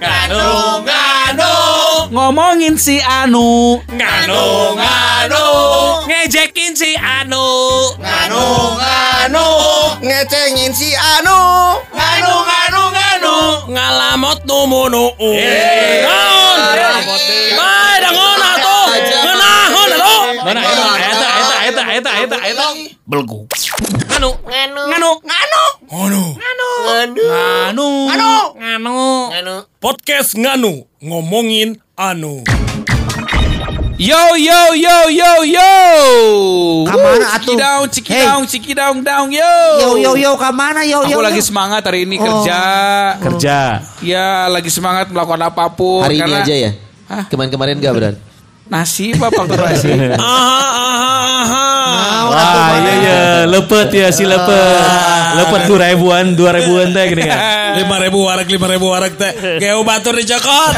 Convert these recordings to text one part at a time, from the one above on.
Nganu, nganu, Ngomongin si Anu. nganu, nganu, ngejekin si Anu, nganu, nganu, Ngecengin si Anu. nganu, nganu, nganu, ngalamot numunu. Naon? Bae dangon atuh. Ngeunahon atuh. Mana eta eta eta belgu. Nganu, nganu, nganu, nganu, Nganu. nganu, Anu. nganu, nganu, nganu. Podcast Nganu ngomongin anu. Yo yo yo yo yo. Kamana atuh? Cikidaung, cikidaung, cikidaung, daung yo. Yo yo yo kamana yo yo. Aku lagi yo? semangat hari ini Oh. kerja. Kerja. Ya, lagi semangat melakukan apa pun. Hari ini karena aja ya? Hah? Kemarin-kemarin gak beran? Nasi apa nasi? Aha aha aha. Wah, iya iya lepet ya si lepet. Lepet dua ribuan dua ribuan teh gini kan. lima ribu warak lima ribu warak teh kayak batur di Jokot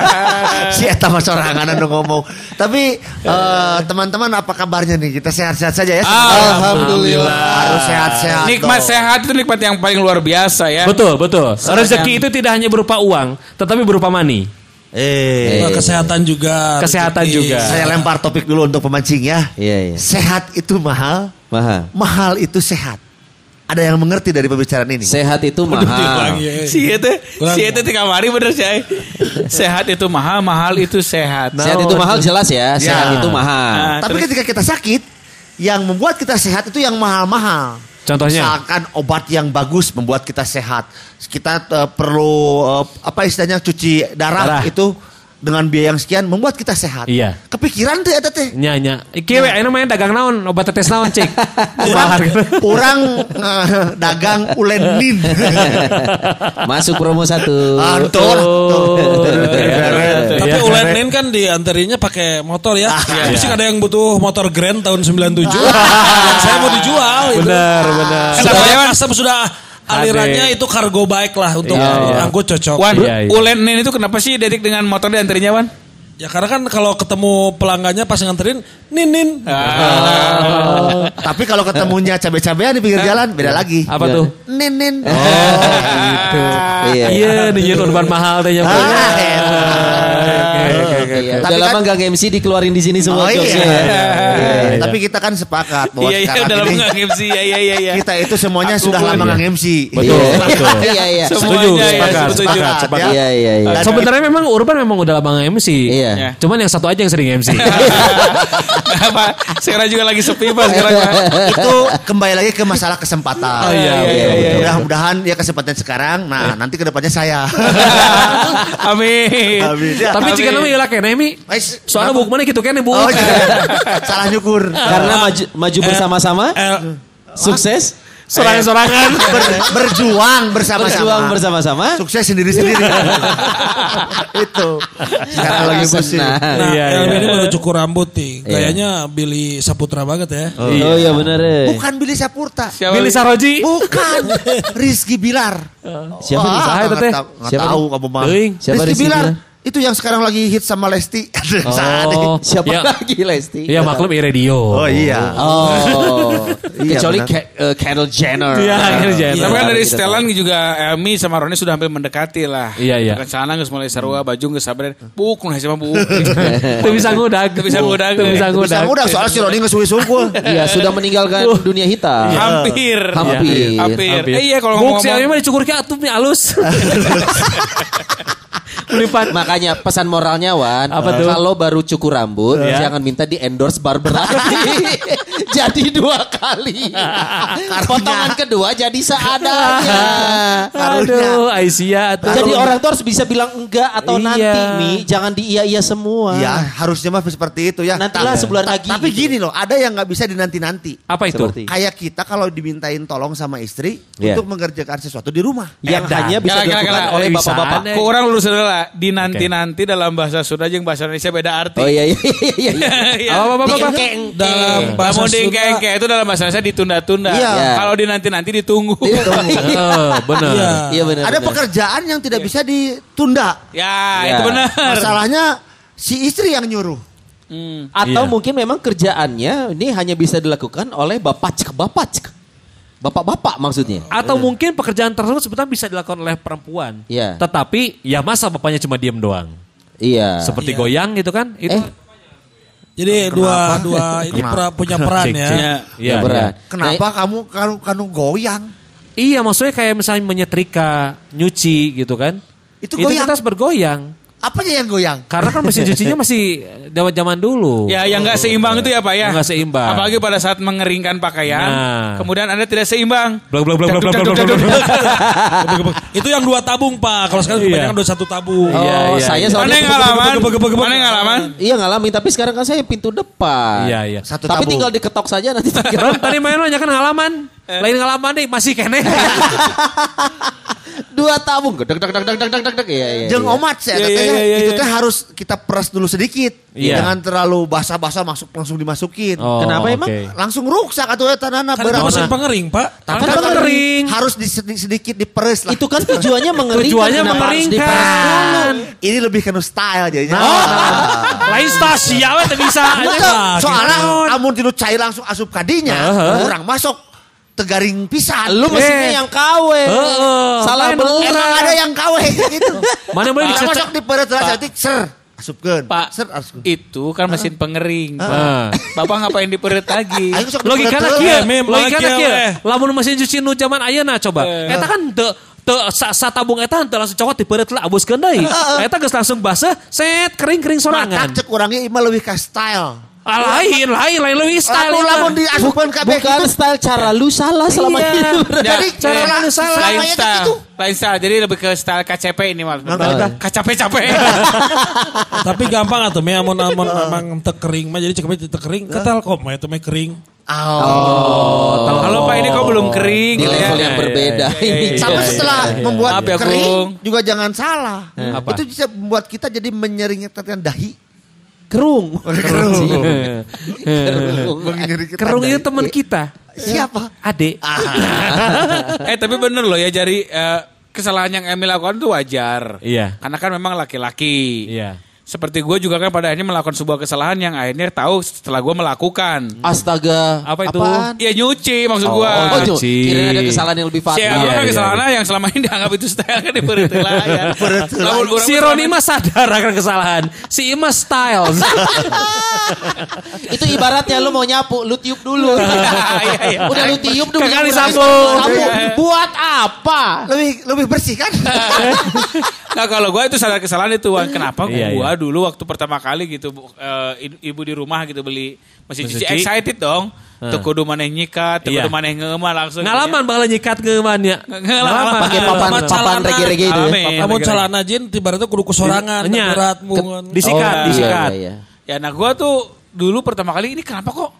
si Eta mah sorangan anu ngomong. Tapi eh, teman-teman apa kabarnya nih? Kita sehat-sehat saja ya. Alhamdulillah. Harus sehat-sehat. Nikmat dong. sehat itu nikmat yang paling luar biasa ya. Betul betul. Rezeki itu tidak hanya berupa uang, tetapi berupa money. Eh, kesehatan juga Kesehatan rezeki. juga. saya lempar topik dulu untuk pemancing ya. Iya, iya. Sehat itu mahal, Mahal. mahal itu sehat. Ada yang mengerti dari pembicaraan ini? Sehat itu mahal. ya. Si itu, si itu tiga hari bener sih. Sehat itu mahal, mahal itu sehat. Sehat itu mahal jelas ya. Sehat itu mahal. Nah, Tapi terus- ketika kita sakit, yang membuat kita sehat itu yang mahal-mahal. Contohnya? Misalkan obat yang bagus membuat kita sehat. Kita eh, perlu eh, apa istilahnya cuci darah, Darah. itu dengan biaya yang sekian membuat kita sehat. Iya. Kepikiran tuh eta teh. Nya nya. Iki we ayeuna main dagang naon, obat tetes naon cik. Mahal. Orang eh, dagang ulenin. Masuk promo satu. Antor. Tapi Iya. Ulenin kan dianterinya pakai motor ya. iya. Mesti ada yang butuh motor Grand tahun 97. Yang saya mau dijual itu. Benar benar. Sudah asap sudah alirannya itu cargo bike lah untuk Iya. angkut cocok. Wan, Iya, iya. ulenin itu kenapa sih detik dengan motor diantrinya Wan? Ya karena kan kalau ketemu pelanggannya pas nganterin nin nin. Oh. Tapi kalau ketemunya cabe-cabean di pinggir jalan beda lagi. Apa tuh? Nin nin. Gitu. Iya. Iya, nih urban mahal teh. Ah, Iya. Tapi Udah lama kan- gak nge-MC dikeluarin di sini semua Oh iya. jokesnya ya. iya. Tapi kita kan sepakat bahwa Iya iya sekarang udah lama ini nggak MC ya iya iya iya. kita itu semuanya sudah lama iya. nggak MC. Betul, Iya. Iya iya. Setuju, Semuanya, sepakat, sepakat, sepakat. Iya iya iya. Sebenarnya memang Urban memang udah lama nge-MC. Iya. Ya. Cuman yang satu aja yang sering MC. Apa? Sekarang juga lagi sepi Pak sekarang. Itu kembali lagi ke masalah kesempatan. Oh, iya, iya, iya, Mudah-mudahan ya kesempatan sekarang. Nah, nanti ke depannya saya. Amin. Amin. Ya. Tapi jika nama ilah kene mi. Soalnya buk mana gitu kene bu. Oh, iya. Salah nyukur. Karena maju maju bersama-sama, Eh, sukses, Sorangan-sorangan. Ber- berjuang bersama-sama. berjuang bersama-sama. Sukses sendiri-sendiri. itu. Sekarang lagi pusing. Senang. Nah, Iya, iya. ini baru cukur rambut nih. Iya. Kayaknya Billy Saputra banget ya. Oh iya bener ya. Bukan Billy Sapurta. Siapa? Billy Saroji. Bukan. Rizky Bilar. Siapa nih? Wah, tahu- Siapa tahu mah. Teuing. Siapa Rizky, Rizky Bilar. Bilar? Itu yang sekarang lagi hit sama Lesti. Oh. Siapa Ya. lagi Lesti? Iya maklum i radio. Oh iya. Oh, Iya, kecuali. Ka- eh, Kendall Jenner. Iya, Kendall Jenner. Tapi kan dari Kita setelan juga Elmi sama Roni sudah hampir mendekati lah. Iya, iya. Kan sana geus mulai sarua baju geus sabar. Buk nah sama buk. Tuh bisa ngudag. Tuh bisa ngudag. Tuh bisa Bisa ngudag. soalnya si Roni ngesuwi sungkul. Iya, sudah meninggalkan dunia hitam. Hampir. Hampir. Hampir. Hampir. Eh, iya kalau Buk si ngomong mah dicukur ke atup nih Makanya pesan moralnya Wan, Apa tuh? kalau baru cukur rambut Ya. jangan minta di endorse barber lagi. jadi dua kali. Potongan kedua jadi seadanya. Aduh, Aisyah. Jadi orang tuh harus bisa bilang enggak atau Iya. nanti Mi, jangan di iya-iya semua. Ya harusnya mah seperti itu ya. Nantilah sebulan lagi Tapi gitu. gini loh, ada yang nggak bisa dinanti-nanti. apa itu? Seperti- Kayak kita kalau dimintain tolong sama istri Iya. untuk mengerjakan sesuatu di rumah. Yang Edan. hanya bisa kala, dilakukan kala. oleh Bisa. bapak-bapak. Orang lulus adalah di nanti-nanti dalam bahasa Sunda jeung bahasa Indonesia beda arti. Oh iya iya iya. iya. Iya. Apa apa apa? Dalam bahasa Sunda dingkengke itu dalam bahasa Indonesia ditunda-tunda. Iya. Kalau di nanti-nanti ditunggu. Eh, benar. Iya. Iya benar. Ada pekerjaan yang tidak bisa ditunda. ya, itu benar. Masalahnya si istri yang nyuruh. Hmm. Atau Iya. mungkin memang kerjaannya ini hanya bisa dilakukan oleh bapak cek bapak cek. Bapak-bapak maksudnya. Atau mungkin pekerjaan tersebut sebetulnya bisa dilakukan oleh perempuan. Iya. Tetapi ya masa bapaknya cuma diem doang. Iya. Seperti goyang gitu kan. Itu Eh. Jadi dua dua ini pra- punya peran ya. Ya. Iya, berat. iya. Kenapa kamu kamu kamu goyang? Iya maksudnya kayak misalnya menyetrika, nyuci gitu kan. Itu itu goyang. kita harus bergoyang. Apanya yang goyang? Karena kan mesin cucinya masih zaman zaman dulu. Ya yang nggak seimbang itu ya Pak ya. Nggak seimbang. Apalagi pada saat mengeringkan pakaian, Nah. kemudian Anda tidak seimbang. Blok blok blok blok blok blok blok. Itu yang dua tabung pak. Kalau sekarang Iya. kebanyakan udah satu tabung. Oh, Iya, iya, saya iya. Mana soalnya yang ngalaman? Mana yang ngalaman? Iya ngalamin, tapi sekarang kan saya pintu depan. Iya iya. Satu Tapi tabung. tinggal diketok saja nanti. Tadi main lo kan halaman. Lain halaman deh masih kene. Dua tabung. Dek dek dek dek dek dek dek dek. Iya iya. Jeng iya. omat sih, Iya, katanya iya, itu teh harus kita peras dulu sedikit, Iya. jangan terlalu basah-basah masuk langsung dimasukin, Oh, Kenapa emang? oke. langsung rusak atau ya tanahnya Kan berat. mesin pengering pak. Tapi Kan kan kering. harus di, sedi- sedikit diperes lah. Itu kan tujuannya mengeringkan. Tujuannya mengeringkan. ini lebih ke style jadinya. Lain stasi ya teh bisa. Betul. Soalnya gitu. amun tilu cair langsung asup kadinya, kurang masuk tegaring pisan. Lu mesinnya Eh. yang KW. Heeh. Salah Lain bener. Emang ada yang kawe gitu. Mana boleh dicecek. masuk di peres lah ser asupkeun. Pak, ser asupkeun. itu kan mesin pengering. Ah. Bapak ngapain diperet lagi? Ayo sok Logika Eh, mem, logika lagi, kieu. eh. Lamun mesin cuci nu zaman ayeuna coba. Eta kan teu sa, sa tabung eta teu langsung cokot dipeureut lah abuskeun deui. Eta geus langsung baseuh, set kering-kering sorangan. Mata cek orangnya imah lebih ke style. Ah, lain, lain, lain lebih style. Eta. lamun di asupkeun kabeh Bukan gitu. style cara lu salah selama Iya. ini. Jadi Ya, cara lalu salah lain style, gitu. lain style. Jadi lebih ke style KCP ini malah. Kacape-cape. Tapi gampang atuh me amun amun memang teu kering mah jadi cekap teu kering ke Telkom mah itu mah kering. Oh. Kalau Pak ini kok belum kering Di gitu ya. level yang berbeda. iya, Tapi setelah membuat Maaf ya, kering juga jangan salah. Apa? Itu bisa membuat kita jadi menyeringatkan dahi. Kerung. Kerung. Kerung. Itu teman kita. Siapa? Ade. eh tapi bener loh ya jadi eh, kesalahan yang Emil lakukan itu wajar. Iya. Karena kan memang laki-laki. Iya. Seperti gue juga kan pada akhirnya melakukan sebuah kesalahan yang akhirnya tahu setelah gue melakukan. Astaga. Apa itu? Apaan? Ya nyuci maksud Oh, gue. oh, nyuci. cuci. Kirain ada kesalahan yang lebih fatal. Si Iya, apa iya, kesalahan yang selama ini dianggap itu style kan ya. Lamun orang Si Roni mah sadar akan kesalahan. Si Ima styles. Itu ibaratnya lu mau nyapu, lu tiup dulu. Iya, iya. Udah lu tiup dulu. Lagi. Sapu. Buat apa? Lebih lebih bersih kan? Nah kalau gue itu sadar kesalahan itu. Kenapa gue Iya, iya. dulu waktu pertama kali gitu eh, ibu di rumah gitu beli mesin Mesin cuci cuci. excited dong. Tuh kudu maneh nyikat, tuh Iya. kudu maneh ngeumah langsung. Ngalaman bakal nyikat ke ya. Ngalaman. Pakai papan papan rege-rege itu ya. Amun celana jin ibaratnya kudu kesorangan, Nya. berat mungun. Disikat, Oh, disikat. iya, iya. Ya nah gue tuh dulu pertama kali ini kenapa kok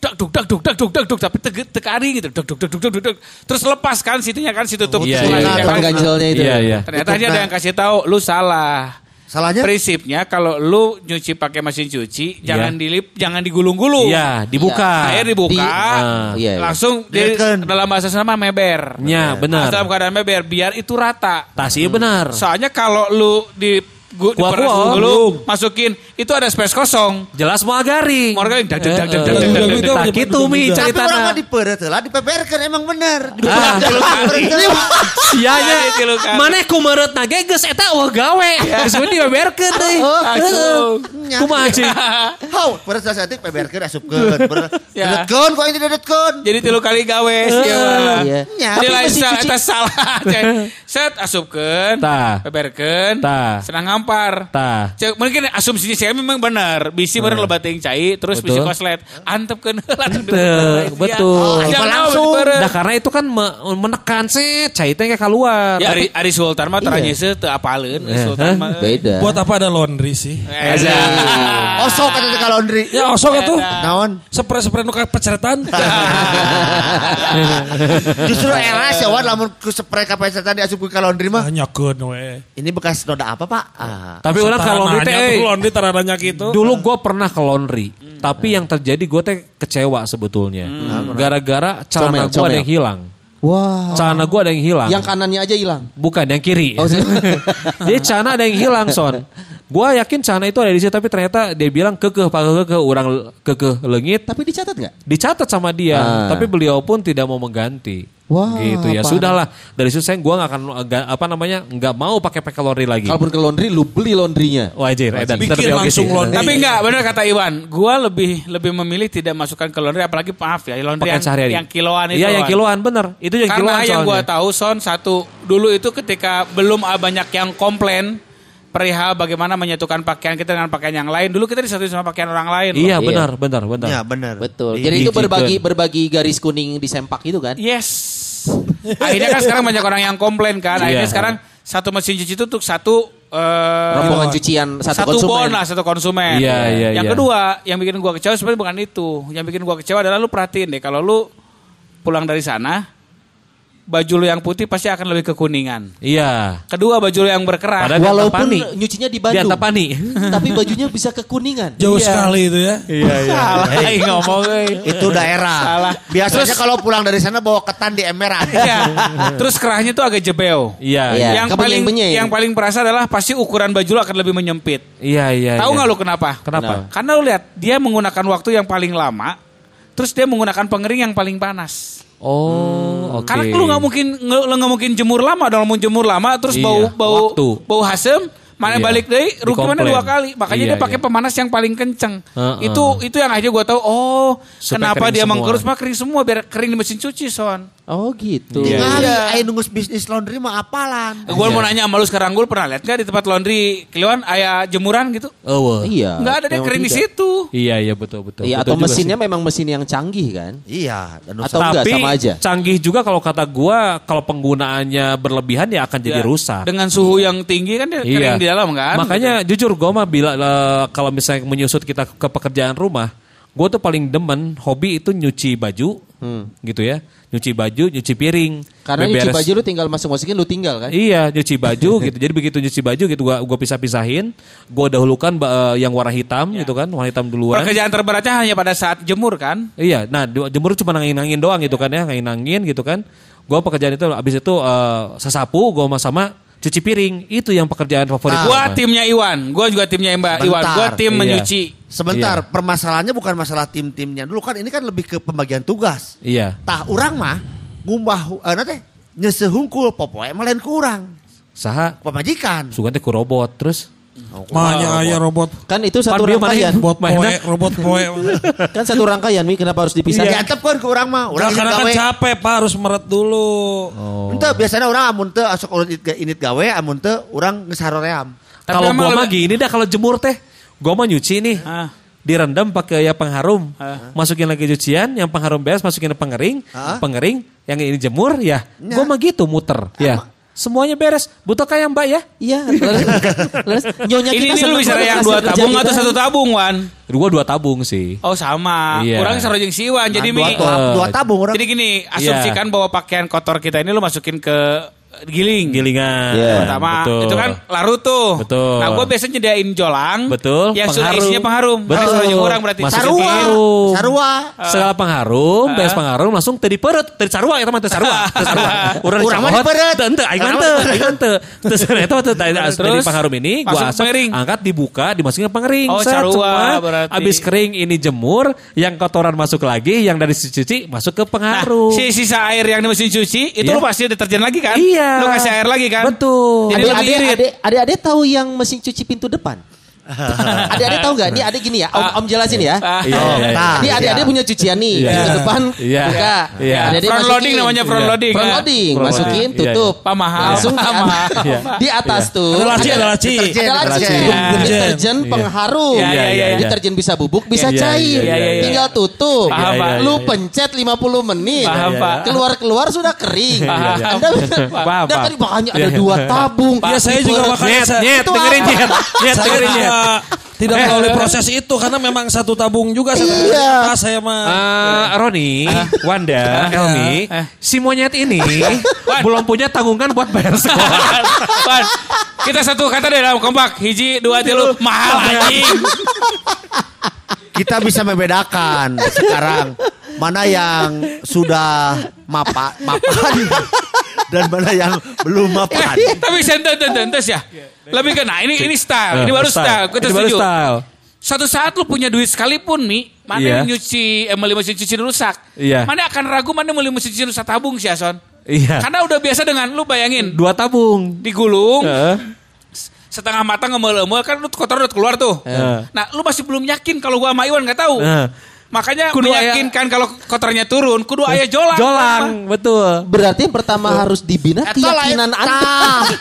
dak duk dak duk dak duk dak duk tapi tekari gitu duk duk duk duk duk duk, duk. terus lepas kan situnya kan si tutup Iya, iya. kan. Ganjelnya itu. Iya, iya. ternyata dia ada yang kasih tahu lu salah Salahnya? prinsipnya kalau lu nyuci pakai mesin cuci jangan dilip jangan digulung-gulung Iya, dibuka. air dibuka Di- ah, iya, iya. langsung di, dalam bahasa sama meber Nya, benar. dalam keadaan meber biar itu rata Tas iya benar. soalnya kalau lu di gu, Kuah-kuah. diperas dulu masukin itu ada space kosong Jelas mau garing. Mau garing, dak, dak, dak, dak, dak, gitu mi Tapi cerita orang mah diperet lah, dipeperkan emang bener. Ah. Iya nya. Iya, tilukan. Maneh kumareut na ge geus eta eueuh gawe. Geus deui. Langsung. Nya. Kumaha cing? Hau, peres lah setik peperkan asupkeun. Ya. Dedetkeun kok ini dedetkeun. Jadi tilu kali gawe sia mah. Iya. Jadi Tapi lain salah, cuci- eta salah. Set asupkeun, Tah. senang ngampar. Tah. Cek, mungkin asumsinya saya memang benar. Bisi bener lebat teuing cai, terus bisi koslet. Antepkeun heula. Betul, betul. Jangan langsung. langsung. Nah karena itu kan me- menekan sih cai teh kayak keluar. Ya Ari, Ari Sultan mah teranya Iya. teu apaleun. Ari Eh, Sultan hah? mah. Beda. Buat apa ada laundry sih? Eh, Osok kan itu kalau laundry. Ya osok atuh. Naon? Spray-spray nu peceretan. Justru era sih lamun ku spray ka pesetan diasupkeun ka laundry mah. Ah, Nyakeun we. Ini bekas noda apa, Pak? Ah. Tapi orang kalau laundry teh eh, laundry tarananya gitu. Dulu gue pernah ke laundry, tapi yang terjadi gue teh kecewa sebetulnya. Gara-gara celana gue ada yang hilang. Wah. Celana gue ada yang hilang. Yang kanannya aja hilang. Bukan yang kiri. Oh. Jadi celana ada yang hilang son. Gue yakin celana itu ada di situ tapi ternyata dia bilang kekeh pak kekeh orang kekeh lengit. Tapi dicatat nggak? Dicatat sama dia, Ah. tapi beliau pun tidak mau mengganti. Wah, gitu ya. Sudahlah. Dari situ saya gua nggak akan nggak- apa namanya nggak mau pakai pakai laundry lagi. Kalaupun ke laundry, lu beli laundrynya. Wajir, Edan. Bikin langsung sih. laundry. Tapi enggak, benar kata Iwan. Gua lebih lebih memilih tidak masukkan ke laundry apalagi maaf ya, laundry yang, sehari-hari. yang kiloan itu. Iya, yang kiloan bener. Itu yang Karena kiloan yang soalnya. gua tahu Son satu dulu itu ketika belum banyak yang komplain perihal bagaimana menyatukan pakaian kita dengan pakaian yang lain. Dulu kita disatuin sama pakaian orang lain. loh. Iya, Iya. benar, benar, benar. Iya benar. Betul. Di- Jadi di- itu berbagi berbagi garis kuning di sempak itu kan? Yes. Akhirnya kan sekarang banyak orang yang komplain kan. Akhirnya Iya. sekarang satu mesin cuci itu untuk satu eh, Rombongan cucian satu, satu konsumen. bon lah satu konsumen. Iya, iya, Yang iya. kedua, yang bikin gua kecewa sebenarnya bukan itu. Yang bikin gua kecewa adalah lu perhatiin deh kalau lu pulang dari sana baju lu yang putih pasti akan lebih kekuningan. Iya. Kedua baju lu yang berkerah. Padahal di Walaupun nyucinya di Di Bandung. Antapani. tapi bajunya bisa kekuningan. Jauh sekali itu ya. Iya, iya. Salah eh, ngomong eh. Itu daerah. Salah. Biasanya kalau pulang dari sana bawa ketan di emperan. Iya. Terus kerahnya tuh agak jebeo. Iya, Iya. iya. Yang paling yang paling perasa adalah pasti ukuran baju lu akan lebih menyempit. Iya, iya. Tahu iya. nggak lu kenapa? Kenapa? Karena lu lihat dia menggunakan waktu yang paling lama, terus dia menggunakan pengering yang paling panas. Oh, oke. Karena lu nggak mungkin lu nggak mungkin jemur lama dong, mau jemur lama terus Iya, bau bau waktu. bau hasem, mana Iya. balik deh, rugi mana dua kali. Makanya Iya, dia pakai iya. pemanas yang paling kenceng. Heeh. Itu itu yang aja gua tahu. Oh, Supaya kenapa dia semua. mengkerus mah kering semua biar kering di mesin cuci son. Oh gitu. Iya, Tinggal iya. ayo nunggu bisnis laundry mah apalan. Gue mau nanya sama lu sekarang gue pernah lihat nggak di tempat laundry Kiliwan ayah jemuran gitu? Oh, Iya. Nggak ada dia kering di situ. Iya, iya betul, betul. Iya, Betul atau mesinnya sih. memang mesin yang canggih kan? Iya. Dan Atau usah- enggak Tapi sama aja? canggih juga kalau kata gua kalau penggunaannya berlebihan ya akan jadi Ya, rusak. Dengan suhu yang tinggi kan dia kering di dalam kan. Makanya jujur gue mah bila kalau misalnya menyusut kita ke pekerjaan rumah, gue tuh paling demen hobi itu nyuci baju, gitu ya, nyuci baju, nyuci piring. Karena nyuci Beberes- baju lu tinggal masuk-masukin lu tinggal kan? Iya, nyuci baju gitu. Jadi begitu nyuci baju gitu gua gua pisah-pisahin, gua dahulukan eh, yang warna hitam gitu kan, warna hitam duluan. Pekerjaan terberatnya hanya pada saat jemur kan. Iya, nah jemur cuma nangin-nangin doang gitu kan ya, nangin-nangin gitu kan. Gua pekerjaan itu abis itu eh, sesapu, gua sama sama cuci piring. Itu yang pekerjaan favorit Nah, Gua timnya Iwan, gua juga timnya Mbak. Iwan. Gua tim Iya. menyuci. Sebentar, Iya. permasalahannya bukan masalah tim-timnya dulu kan ini kan lebih ke pembagian tugas. Iya. Tah orang mah ngumbah eh nanti nyesehungkul popoe malen kurang. Saha Pemajikan. sugan teh ku robot terus Mahnya ayah robot. Kan itu satu Pan rangkaian. Robot poe, robot poe. Kan satu rangkaian, Mi. Kenapa harus dipisah? Diantepkeun ke urang mah. Urang Karena kan capek Pak harus meret dulu. Ente biasanya orang amun teu asok unit unit gawe amun teu urang geus haroream. Tapi Kalau gua mah gini dah kalau jemur teh, gua mah nyuci nih. Ah. Direndam pakai ya pengharum. Ah. Masukin lagi cucian, yang pengharum beres masukin ke pengering, Ah. pengering, yang ini jemur ya. Ya. Gua mah gitu muter, ya. Semuanya beres. Butuh kayak Mbak ya? Iya. Nyonya Ini, kita ini lu seneng bisa banget yang dua tabung kita. atau satu tabung Wan? Gua dua tabung sih. Oh sama. Iya. Orang sarojeng jeung si Iwan. Jadi Nah, dua, Mi. dua, dua tabung orang. Jadi gini, asumsikan bahwa pakaian kotor kita ini lu masukin ke giling. Gilingan. Iya. Pertama, Betul. itu kan larut tuh. Betul. Nah, gue biasanya nyediain jolang. Betul, Yang sudah pengharum. isinya pengharum. Betul. Betul. Sarojeng orang berarti. Masukin Sarua. pengharum. Sarua. Segala pengharum, beres pengharum langsung tadi perut, tadi sarua eta mah teu sarua, teu sarua. Urang Urang mah dicabot, diperet. teu ente aing mah teu, aing mah teu. Terus eta mah tadi pengharum ini masuk gua ke asap, pengering. angkat dibuka, dimasukin ke pengering. Oh, Set, sarua berarti. Abis kering ini jemur, yang kotoran masuk lagi, yang dari cuci masuk ke Nah, pengharum. si sisa air yang di mesin cuci, itu Iya. lu pasti deterjen lagi kan? Iya. Lu kasih air lagi kan? Betul. Adik-adik tahu yang mesin cuci pintu depan? adik-adik tahu nggak? Ini adik gini ya, om, om jelasin ya. Ah. Iya, iya, iya. Nah, Ini adik-adik iya. punya cucian nih, Iya. pintu depan Iya. buka. Iya. Adik-adik Front masukin. loading namanya front Iya. loading. Front loading, Front masukin, loading. Iya, tutup. Pak mahal. Langsung di. Iya. di atas tuh. Ada laci, ada laci. Deterjen, Ada laci. deterjen. Iya. pengharum. Iya, iya, iya, iya. Deterjen bisa bubuk, bisa Iya, iya, cair. iya, iya, iya. Tinggal tutup. Iya, iya, Lu iya. pencet 50 menit. Keluar-keluar sudah kering. Iya, iya. Anda makanya ada Iya, iya. dua tabung. Ya saya juga makanya Nyet, dengerin nyet. Nyet, dengerin nyet. Tidak, tidak melalui proses itu karena memang satu tabung juga satu Iya. tas saya mah. Eh, Roni, Wanda, Elmi, Eh. si monyet ini belum punya tanggungan buat bayar sekolah. Wan, kita satu kata deh dalam kompak. Hiji, dua, tilu. Mahal anjing. Kita bisa membedakan sekarang mana yang sudah mapa, mapan dan mana yang belum mapan. Tapi senten tentes ya. Lebih ke nah ini ini style, ini baru style. Kita setuju. style. Suatu saat lu punya duit sekalipun Mi, mana Iya. yang nyuci, eh, beli mesin cuci rusak. Iya. Mana akan ragu mana beli mesin cuci rusak tabung sih Ason. Iya. Karena udah biasa dengan lu bayangin Dua tabung. digulung Heeh. setengah matang ngemel-emel kan lu kotor udah keluar tuh. Iya. Nah, lu masih belum yakin kalau gua sama Iwan nggak tahu. Nah. Makanya Kudu meyakinkan kalau kotornya turun, kudu aya jolang. Jolang, betul. Berarti yang pertama harus dibina lain. keyakinan Anda. Tah.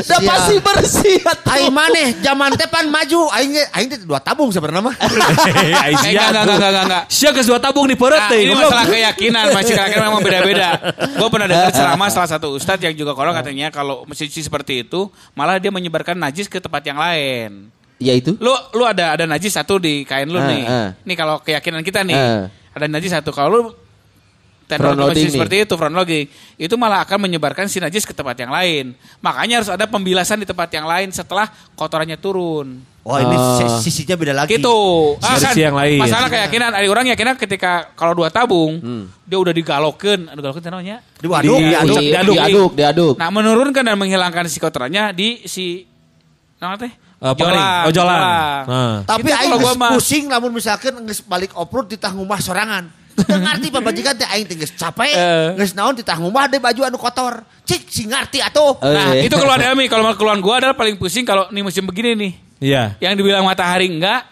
Udah Sia. pasti bersih. atuh. Aing maneh zaman teh pan maju aing ge- aing teh dua tabung sebenarnya mah. Hei, Eh, enggak, enggak, enggak, enggak, enggak. Sia geus dua tabung di perut Nah, teh. ini masalah keyakinan, masih keyakinan memang beda-beda. Gue pernah dengar ceramah salah satu ustadz yang juga konon katanya kalau mesin cuci seperti itu, malah dia menyebarkan najis ke tempat yang lain. Ya itu. Lu lu ada ada najis satu di kain lu Ah, nih. ah. Nih kalau keyakinan kita nih, Ah. ada najis satu. Kalau lu mesin seperti itu front loading, itu malah akan menyebarkan si najis ke tempat yang lain. Makanya harus ada pembilasan di tempat yang lain setelah kotorannya turun. Oh ini si- sisinya beda lagi. Gitu. Ah, Sisi yang lain. Masalah keyakinan, ada orang yakinan ketika kalau dua tabung, dia udah digalokeun, anu galokeun teh namanya. Diaduk, Di- diaduk. di- diaduk. diaduk, diaduk. Nah, menurunkan dan menghilangkan si kotorannya di si nama teh? Eh, pengering. Oh, jolang. Nah. Tapi aing kalau gua geus mah- pusing lamun misalkan geus balik off-road di tah ngumah sorangan. Teu ngarti pabajikan teh aing teh geus capek, Eh. geus naon di tah ngumah deh baju anu kotor. Cik si ngarti atuh. Eh. Nah, itu keluhan Elmi. Kalau keluhan gua adalah paling pusing kalau nih musim begini nih. Iya. Yang dibilang matahari enggak,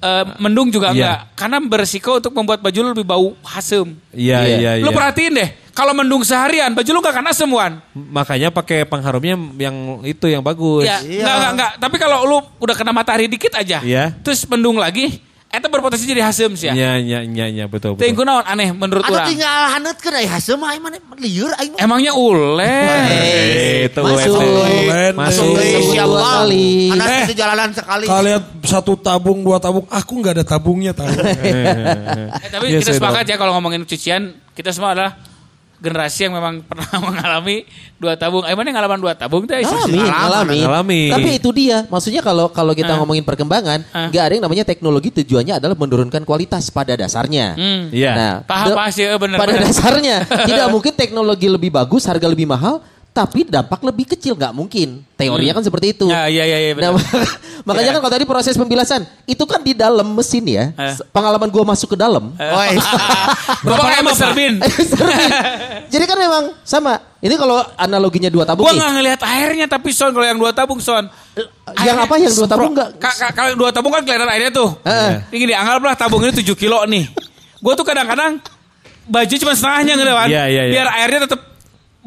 eh, mendung juga Iya. enggak. Karena beresiko untuk membuat baju lu lebih bau hasem. Iya, Iya. iya, iya. Lu perhatiin deh, kalau mendung seharian, baju lu gak akan asem, Wan. Makanya pakai pengharumnya yang itu yang bagus. Ya, Iya. enggak, enggak, enggak. Tapi kalau lu udah kena matahari dikit aja, Iya. terus mendung lagi, itu berpotensi jadi hasem sih ya. Iya, iya, iya, iya, betul, betul. kunaon aneh menurut Atau orang. tinggal haneutkeun aya hasem aing mah lieur aing mah. Emangnya ulen. Eh, itu Masuk. Masuk. Masuk. Kali. Anak Eh. itu jalanan sekali. Kalian satu tabung, dua tabung. Aku nggak ada tabungnya tahu. Eh, tapi Iya, kita sepakat ya kalau ngomongin cucian, kita semua adalah generasi yang memang pernah mengalami dua tabung. Eh mana yang ngalaman dua tabung teh? Ngalamin, Ngalamin. ngalamin. Ngalamin. Tapi itu dia. Maksudnya kalau kalau kita Ah. ngomongin perkembangan, Ah. nggak ada yang namanya teknologi tujuannya adalah menurunkan kualitas pada dasarnya. Hmm. Iya. Nah, Paham, sih, eh, bener, pada bener. dasarnya tidak mungkin teknologi lebih bagus, harga lebih mahal, tapi dampak lebih kecil nggak mungkin. Teorinya kan seperti itu. Ya, iya, iya, iya, Nah, benar. makanya Ya. kan kalau tadi proses pembilasan itu kan di dalam mesin ya. Eh. Pengalaman gua masuk ke dalam. Oi. Bapak kayak Mr. Bean. Jadi kan memang sama. Ini kalau analoginya dua tabung Gua nih. nggak ngelihat airnya tapi Son kalau yang dua tabung Son. Yang apa yang dua tabung nggak? Ka- ka- Kalau yang dua tabung kan kelihatan airnya tuh. Eh. Ini gini, anggaplah tabung ini 7 kilo nih. Gue tuh kadang-kadang baju cuma setengahnya gitu kan. Iya, iya, iya. Biar airnya tetap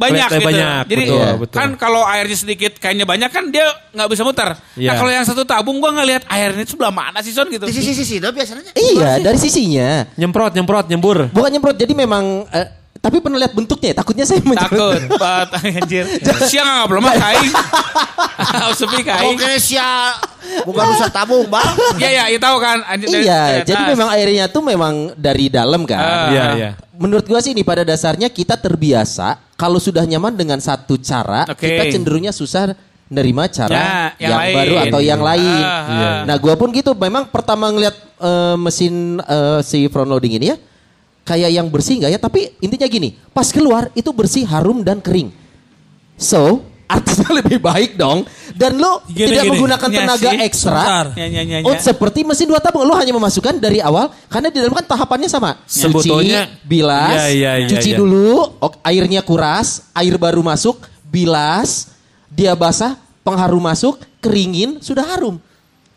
banyak gitu. banyak, Jadi betul, Iya. betul. kan kalau airnya sedikit kayaknya banyak kan dia nggak bisa muter. Iya. Nah kalau yang satu tabung gua nggak lihat airnya itu sebelah mana sih Son gitu. Di sisi-sisi dah biasanya. Iya, dari sisinya. Nyemprot, nyemprot, nyembur. Bukan nyemprot, jadi memang eh, tapi pernah lihat bentuknya ya? Takutnya saya mencari. Takut, Pat, anjir. Siang nggak belum mah kain. Harus sepi kain. Oke sia. Bukan rusak tabung, Bang. Iya iya, iya tahu kan. Anjir, Iya, dari jadi memang airnya tuh memang dari dalam kan. Ah. Iya, iya. Menurut gua sih ini pada dasarnya kita terbiasa kalau sudah nyaman dengan satu cara, Oke. kita cenderungnya susah nerima cara Ya, yang yang, lain. baru atau yang lain. Ah, Iya. ah. Nah, gua pun gitu. Memang pertama ngeliat eh, mesin eh, si front loading ini ya, kayak yang bersih nggak ya? Tapi intinya gini, pas keluar itu bersih, harum dan kering. So, artinya lebih baik dong. Dan lo Gini, tidak gini. menggunakan Iya tenaga ekstra. Sebentar. Ya, ya, ya, Oh ya. seperti mesin dua tabung Lu hanya memasukkan dari awal Karena di dalam kan tahapannya sama Sebetulnya- Cuci, bilas Iya, iya, iya, Cuci iya. dulu ok, Airnya kuras Air baru masuk Bilas Dia basah Pengharum masuk Keringin Sudah harum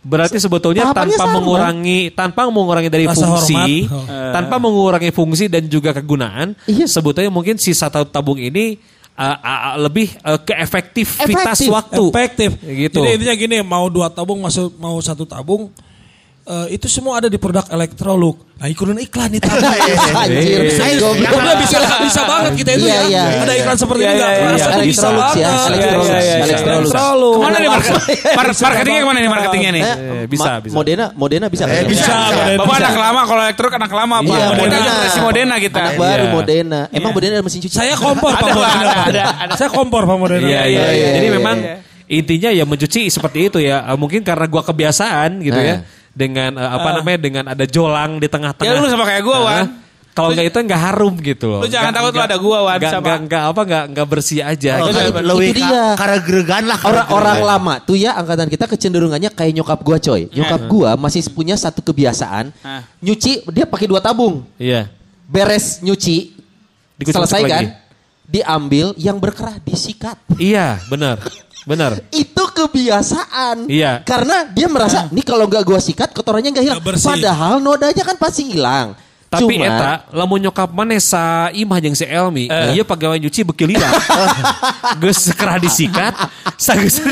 Berarti sebetulnya Tahapannya tanpa sama. mengurangi tanpa mengurangi dari Rasa fungsi, hormat. Oh. tanpa mengurangi fungsi dan juga kegunaan, Iya. sebetulnya mungkin si satu tabung ini uh, uh, uh, lebih uh, ke efektivitas Efektif. waktu. Efektif. Gitu. Jadi intinya gini, mau dua tabung masuk mau satu tabung eh, itu semua ada di produk Electrolux. Nah, ikutin iklan itu. Anjir Eh. goblok. Karena bisa bisa banget kita itu Iya, ya. iya. Ada iklan seperti Iya, ini nggak iya, iya. kerasa bisa Electrolux ya, banget. Electrolux, Iya, iya, iya. Electrolux. Electrolux. Ke mana nih market, mar- marketingnya ke mana nih marketingnya nih? Eh, bisa, Ma- bisa. Modena, Modena bisa? Eh, bisa. Modena. Bapak Bisa. anak lama kalau elektro anak lama Pak. Iya, Modena, generasi Modena kita. Anak baru Iya. Modena. Emang Modena ada mesin cuci? Saya kompor Pak Modena. ada, ada, ada. Saya kompor Pak Modena. Iya, iya, iya, iya. Jadi iya, memang iya. intinya ya mencuci seperti itu ya. Uh, Mungkin karena gua kebiasaan gitu Eh. ya dengan uh, apa namanya dengan ada jolang di tengah-tengah. Ya lu sama kayak gua, Ah. Wan. Kalau nggak itu nggak harum gitu loh. Lu jangan Nggak- takut lu ada gua, Wan, nggak- sama. nggak- nggak apa nggak nggak bersih aja. Oh, gitu. kan Itu lebih dia. ka- karena gregan lah. Orang-orang lama tuh ya angkatan kita kecenderungannya kayak nyokap gua coy. Nyokap gua masih punya satu kebiasaan. Hah. Nyuci dia pakai dua tabung. Iya. Beres nyuci Dikucek-kucek selesai lagi. kan? Diambil yang berkerah disikat. Iya, benar. Benar. Itu kebiasaan. Iya. Karena dia merasa, nih kalau nggak gua sikat kotorannya nggak hilang. Bersih. Padahal nodanya kan pasti hilang. Tapi Cuman- eta lamun nyokap mana sa imah jeung si Elmi, iya pegawai nyuci beki. Geus sekerah disikat, sageus.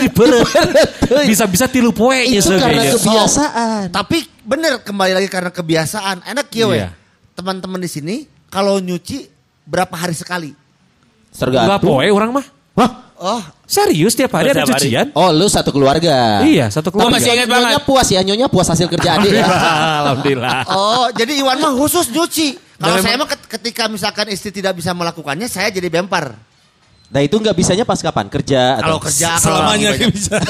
Bisa-bisa tilu poe nya itu karena kebiasaan. Tapi bener kembali lagi karena kebiasaan. Enak ya we. Iya. Teman-teman di sini kalau nyuci berapa hari sekali? Enggak Tergantung. poe orang mah. Hah? Oh, Serius tiap hari ada Tiap hari. cucian? Oh lu satu keluarga. Iya, satu keluarga. masih ingat nyonya banget. puas ya, nyonya puas hasil kerja adik ya. Alhamdulillah. oh, jadi Iwan mah khusus nyuci. Kalau saya mah ket- ketika misalkan istri tidak bisa melakukannya, saya jadi bempar. Nah itu nggak bisanya pas kapan? Kerja Kalau atau? kerja, kalau Selamanya kayak banyak- bisa.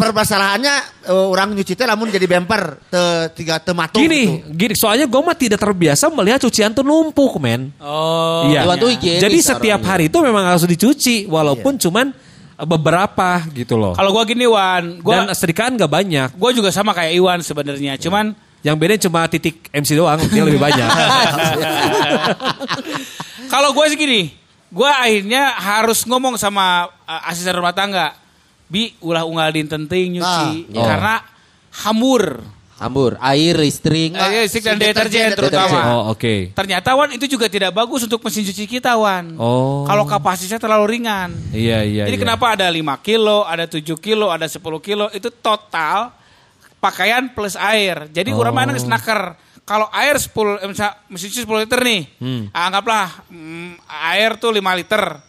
permasalahannya eh, orang nyuci teh lamun jadi bemper te tiga te matung Gini, gitu. gini, soalnya gue mah tidak terbiasa melihat cucian tuh numpuk, men. Oh. Iya. Higienis Jadi setiap orangnya. hari itu memang harus dicuci, walaupun cuman eh, beberapa gitu loh. Kalau gua gini Wan, gua Dan setrikaan nggak banyak. gua juga sama kayak Iwan sebenarnya. Cuman Yang beda cuma titik MC doang, dia lebih banyak. kalau gue sih gini, gue akhirnya harus ngomong sama uh, asisten rumah tangga, bi ulah unggal dintenting nyuci Nah, oh. karena hamur, Ambur, air, listrik. Air, listrik dan deterjen deterjen, terutama. oh, oke. Ternyata Wan itu juga tidak bagus untuk mesin cuci kita Wan. Oh. Kalau kapasitasnya terlalu ringan. Iya, iya, Jadi iya. kenapa ada 5 kilo, ada 7 kilo, ada 10 kilo itu total pakaian plus air. Jadi Oh. urang mana geus naker. Kalau air 10 eh, mesin cuci 10 liter nih. Hmm. Anggaplah mm, air tuh 5 liter.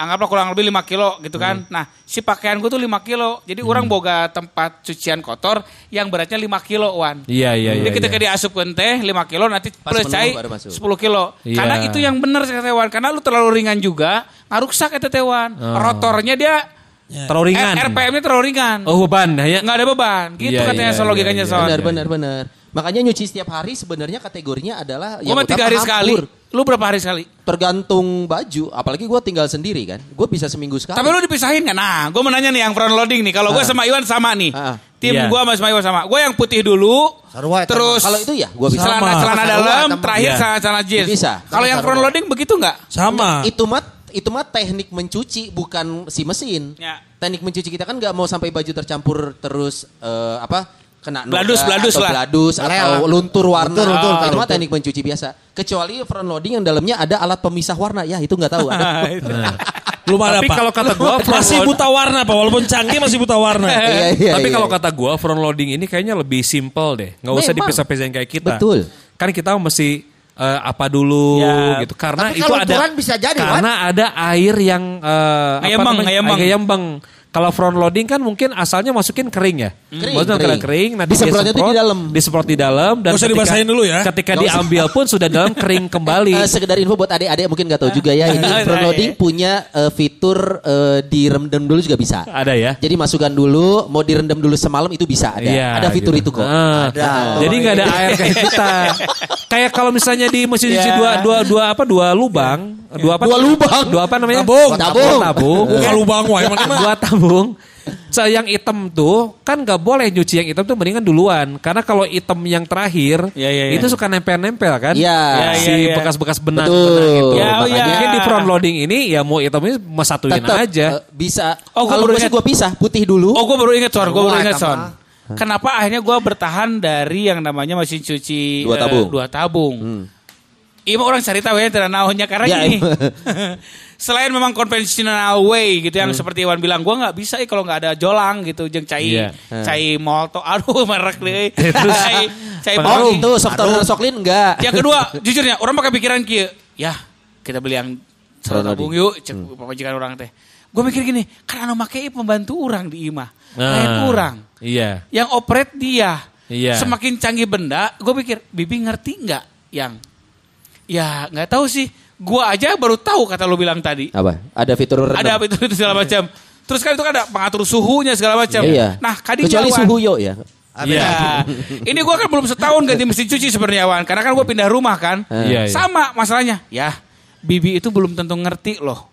Anggaplah kurang lebih 5 kilo gitu kan. Hmm. Nah, si pakaian gue tuh 5 kilo. Jadi orang boga tempat cucian kotor yang beratnya 5 kilo, Wan. Iya, iya, iya. Jadi ketika iya. diasupkan teh 5 kilo nanti Pas plus cai baru masuk. 10 kilo. Iya. Karena itu yang benar kata Wan. Karena lu terlalu ringan juga, ngaruksak eta teh Wan. Oh. Rotornya dia Terlalu ringan. RPM-nya terlalu ringan. Oh beban ya. Nggak ada beban. Gitu Iya, katanya iya, soal logikanya iya, iya. soal. Benar, benar, benar. Makanya nyuci setiap hari sebenarnya kategorinya adalah Gue mah tiga hari sekali. Lu berapa hari sekali? Tergantung baju, apalagi gue tinggal sendiri kan. Gue bisa seminggu sekali. Tapi lu dipisahin kan? Nah, gue menanya nih yang front loading nih. Kalau gue Ah. sama Iwan sama nih. Ah. Tim Iya. gue sama Iwan sama. Gue yang putih dulu. Sarua eta terus Kalau itu ya, gue bisa. celana Sama. celana dalam, sama. terakhir Iya. celana celana jeans. Bisa. Kalau yang front loading begitu nggak? Sama. Itu mah itu mah teknik mencuci bukan si mesin. Ya. Teknik mencuci kita kan nggak mau sampai baju tercampur terus eh, apa kena noda Bladus, bladus atau lah. bladus atau luntur warna. Luntur, luntur, itu mah luntur. teknik mencuci biasa. Kecuali front loading yang dalamnya ada alat pemisah warna. Ya itu nggak tahu ada. Belum ada Tapi Pak. kalau kata gua front masih buta warna Pak, walaupun canggih masih buta warna. Iya, iya, Tapi iya. kalau kata gua front loading ini kayaknya lebih simple deh. Nggak usah dipisah-pisahin kayak kita. Betul. Kan kita mesti eh, apa dulu Ya. gitu. Karena Tapi itu ada bisa jadi, Karena ada air yang eh, apa Ngayembang, namanya? ngayembang. Ngayembang. Kalau front loading kan mungkin asalnya masukin kering ya. Kering, Maksudnya kering. kering. kering nanti Disemprotnya di dalam. Disemprot di dalam dan Nggak usah ketika- dibasahin dulu ya. Ketika diambil pun sudah dalam kering kembali. Eh, sekedar info buat adik-adik mungkin nggak tahu juga ya ini Iya, front iya. loading punya eh, fitur eh, direndam dulu juga bisa. Ada ya? Jadi masukkan dulu, mau direndam dulu semalam itu bisa ada. Iya, ada fitur gitu. itu kok. Ah. Ada. Jadi nggak ada air kayak kita. kayak kalau misalnya di mesin cuci Iya. dua dua dua apa dua lubang, dua apa? Dua lubang. Dua apa namanya? Tabung. Tabung. Tabung. Bukan lubang wae emang. dua tabung. So, yang hitam tuh kan nggak boleh nyuci yang hitam tuh mendingan duluan karena kalau hitam yang terakhir Iya, iya, iya. itu suka nempel-nempel kan Iya. Iya, si iya, iya. bekas-bekas benang, Betul. benang itu Ya, Makanya iya. mungkin di front loading ini ya mau hitamnya mau satuin Tetap aja eh, bisa. Oh, baru gue sih ingat. gue pisah, putih dulu. Oh gue baru inget Son, gue baru inget Son. Kenapa akhirnya gue bertahan dari yang namanya mesin cuci Dua eh, tabung. dua tabung. Hmm. Iya mah orang cari tahu ya tidak naonnya karena Ya, gini. Selain memang konvensional way gitu yang seperti Iwan bilang, gue nggak bisa eh kalau nggak ada jolang gitu, jeng cai Iya. cai molto, aduh merek deh, cai cai Oh itu soft toner soklin enggak. Yang kedua, jujurnya orang pakai pikiran kia, ya kita beli yang Front tabung yuk, cek pemajikan orang teh. Gue mikir gini, kan anu make pembantu orang di imah, lain Nah, orang. iya Yang operate dia. Iya. Semakin canggih benda, gue pikir, Bibi ngerti nggak yang? Ya nggak tahu sih. Gue aja baru tahu kata lo bilang tadi. Apa? Ada fitur rendam. Ada apa itu, segala macam. Terus kan itu kan ada pengatur suhunya segala macam. Iya. Nah, kadinya Kecuali suhu yo ya. Iya. Ya. Ini gue kan belum setahun ganti mesin cuci sebenarnya Wan. Karena kan gue pindah rumah kan. Iya, iya. Sama masalahnya. Ya, Bibi itu belum tentu ngerti loh.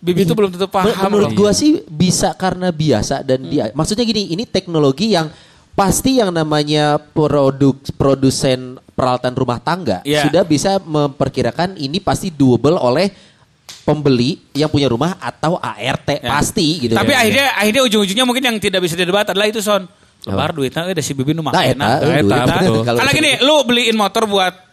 Bibi itu belum tentu paham Men- Menurut gua sih bisa karena biasa dan dia. Maksudnya gini, ini teknologi yang pasti yang namanya produk produsen peralatan rumah tangga Iya. sudah bisa memperkirakan ini pasti doable oleh pembeli yang punya rumah atau ART Ya. pasti gitu. Tapi kan. akhirnya akhirnya ujung-ujungnya mungkin yang tidak bisa didebat adalah itu son. Lebar duitnya udah si Bibi nu Nah, make eta, eh, eta, Karena gini, lu beliin motor buat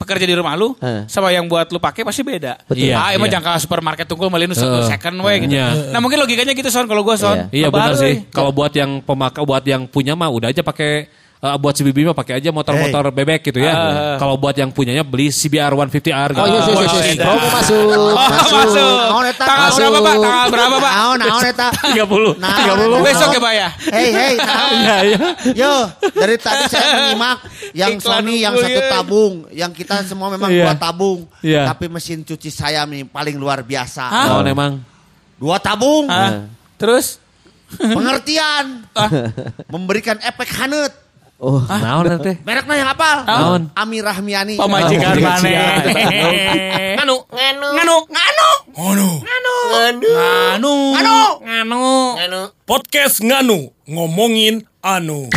pekerja di rumah lu Eh. sama yang buat lu pakai pasti beda. Betul. Iya, ah, emang iya. jangka supermarket tunggu beliin satu Eh. second way gitu. Iya. Nah, mungkin logikanya gitu son kalau gua son. Iya. Iya Lebar, benar sih. Kalau buat yang pemakai, buat yang punya mah udah aja pakai eh, buat si bibi mah pakai aja motor-motor bebek gitu ya. Ah. Kalau buat yang punyanya beli CBR 150R gitu. Oh iya, iya, iya, iya. Beda. Promo masuk, Oh, masuk. masuk. Naon eta? Tanggal Masuk. berapa, Pak? Tanggal berapa, Pak? Naon, naon eta? 30. Nah, 30. Besok ya, Pak ya? Hei, hei, naon? Iya, iya. Yo, dari tadi saya menyimak yang Iklan Sony yang satu tabung, yang kita semua memang Iya. dua tabung. Iya. Tapi mesin cuci saya nih paling luar biasa. Oh, emang. Dua tabung, Hah? Terus? pengertian, memberikan efek hanet. Oh, Naon teh? Mereknya yang apal? Naon? Ami Rahmiani. Pemajikan Oh, mana? iya. Nganu, nganu, nganu, nganu, Nganu. nganu, nganu, Podcast Nganu ngomongin anu.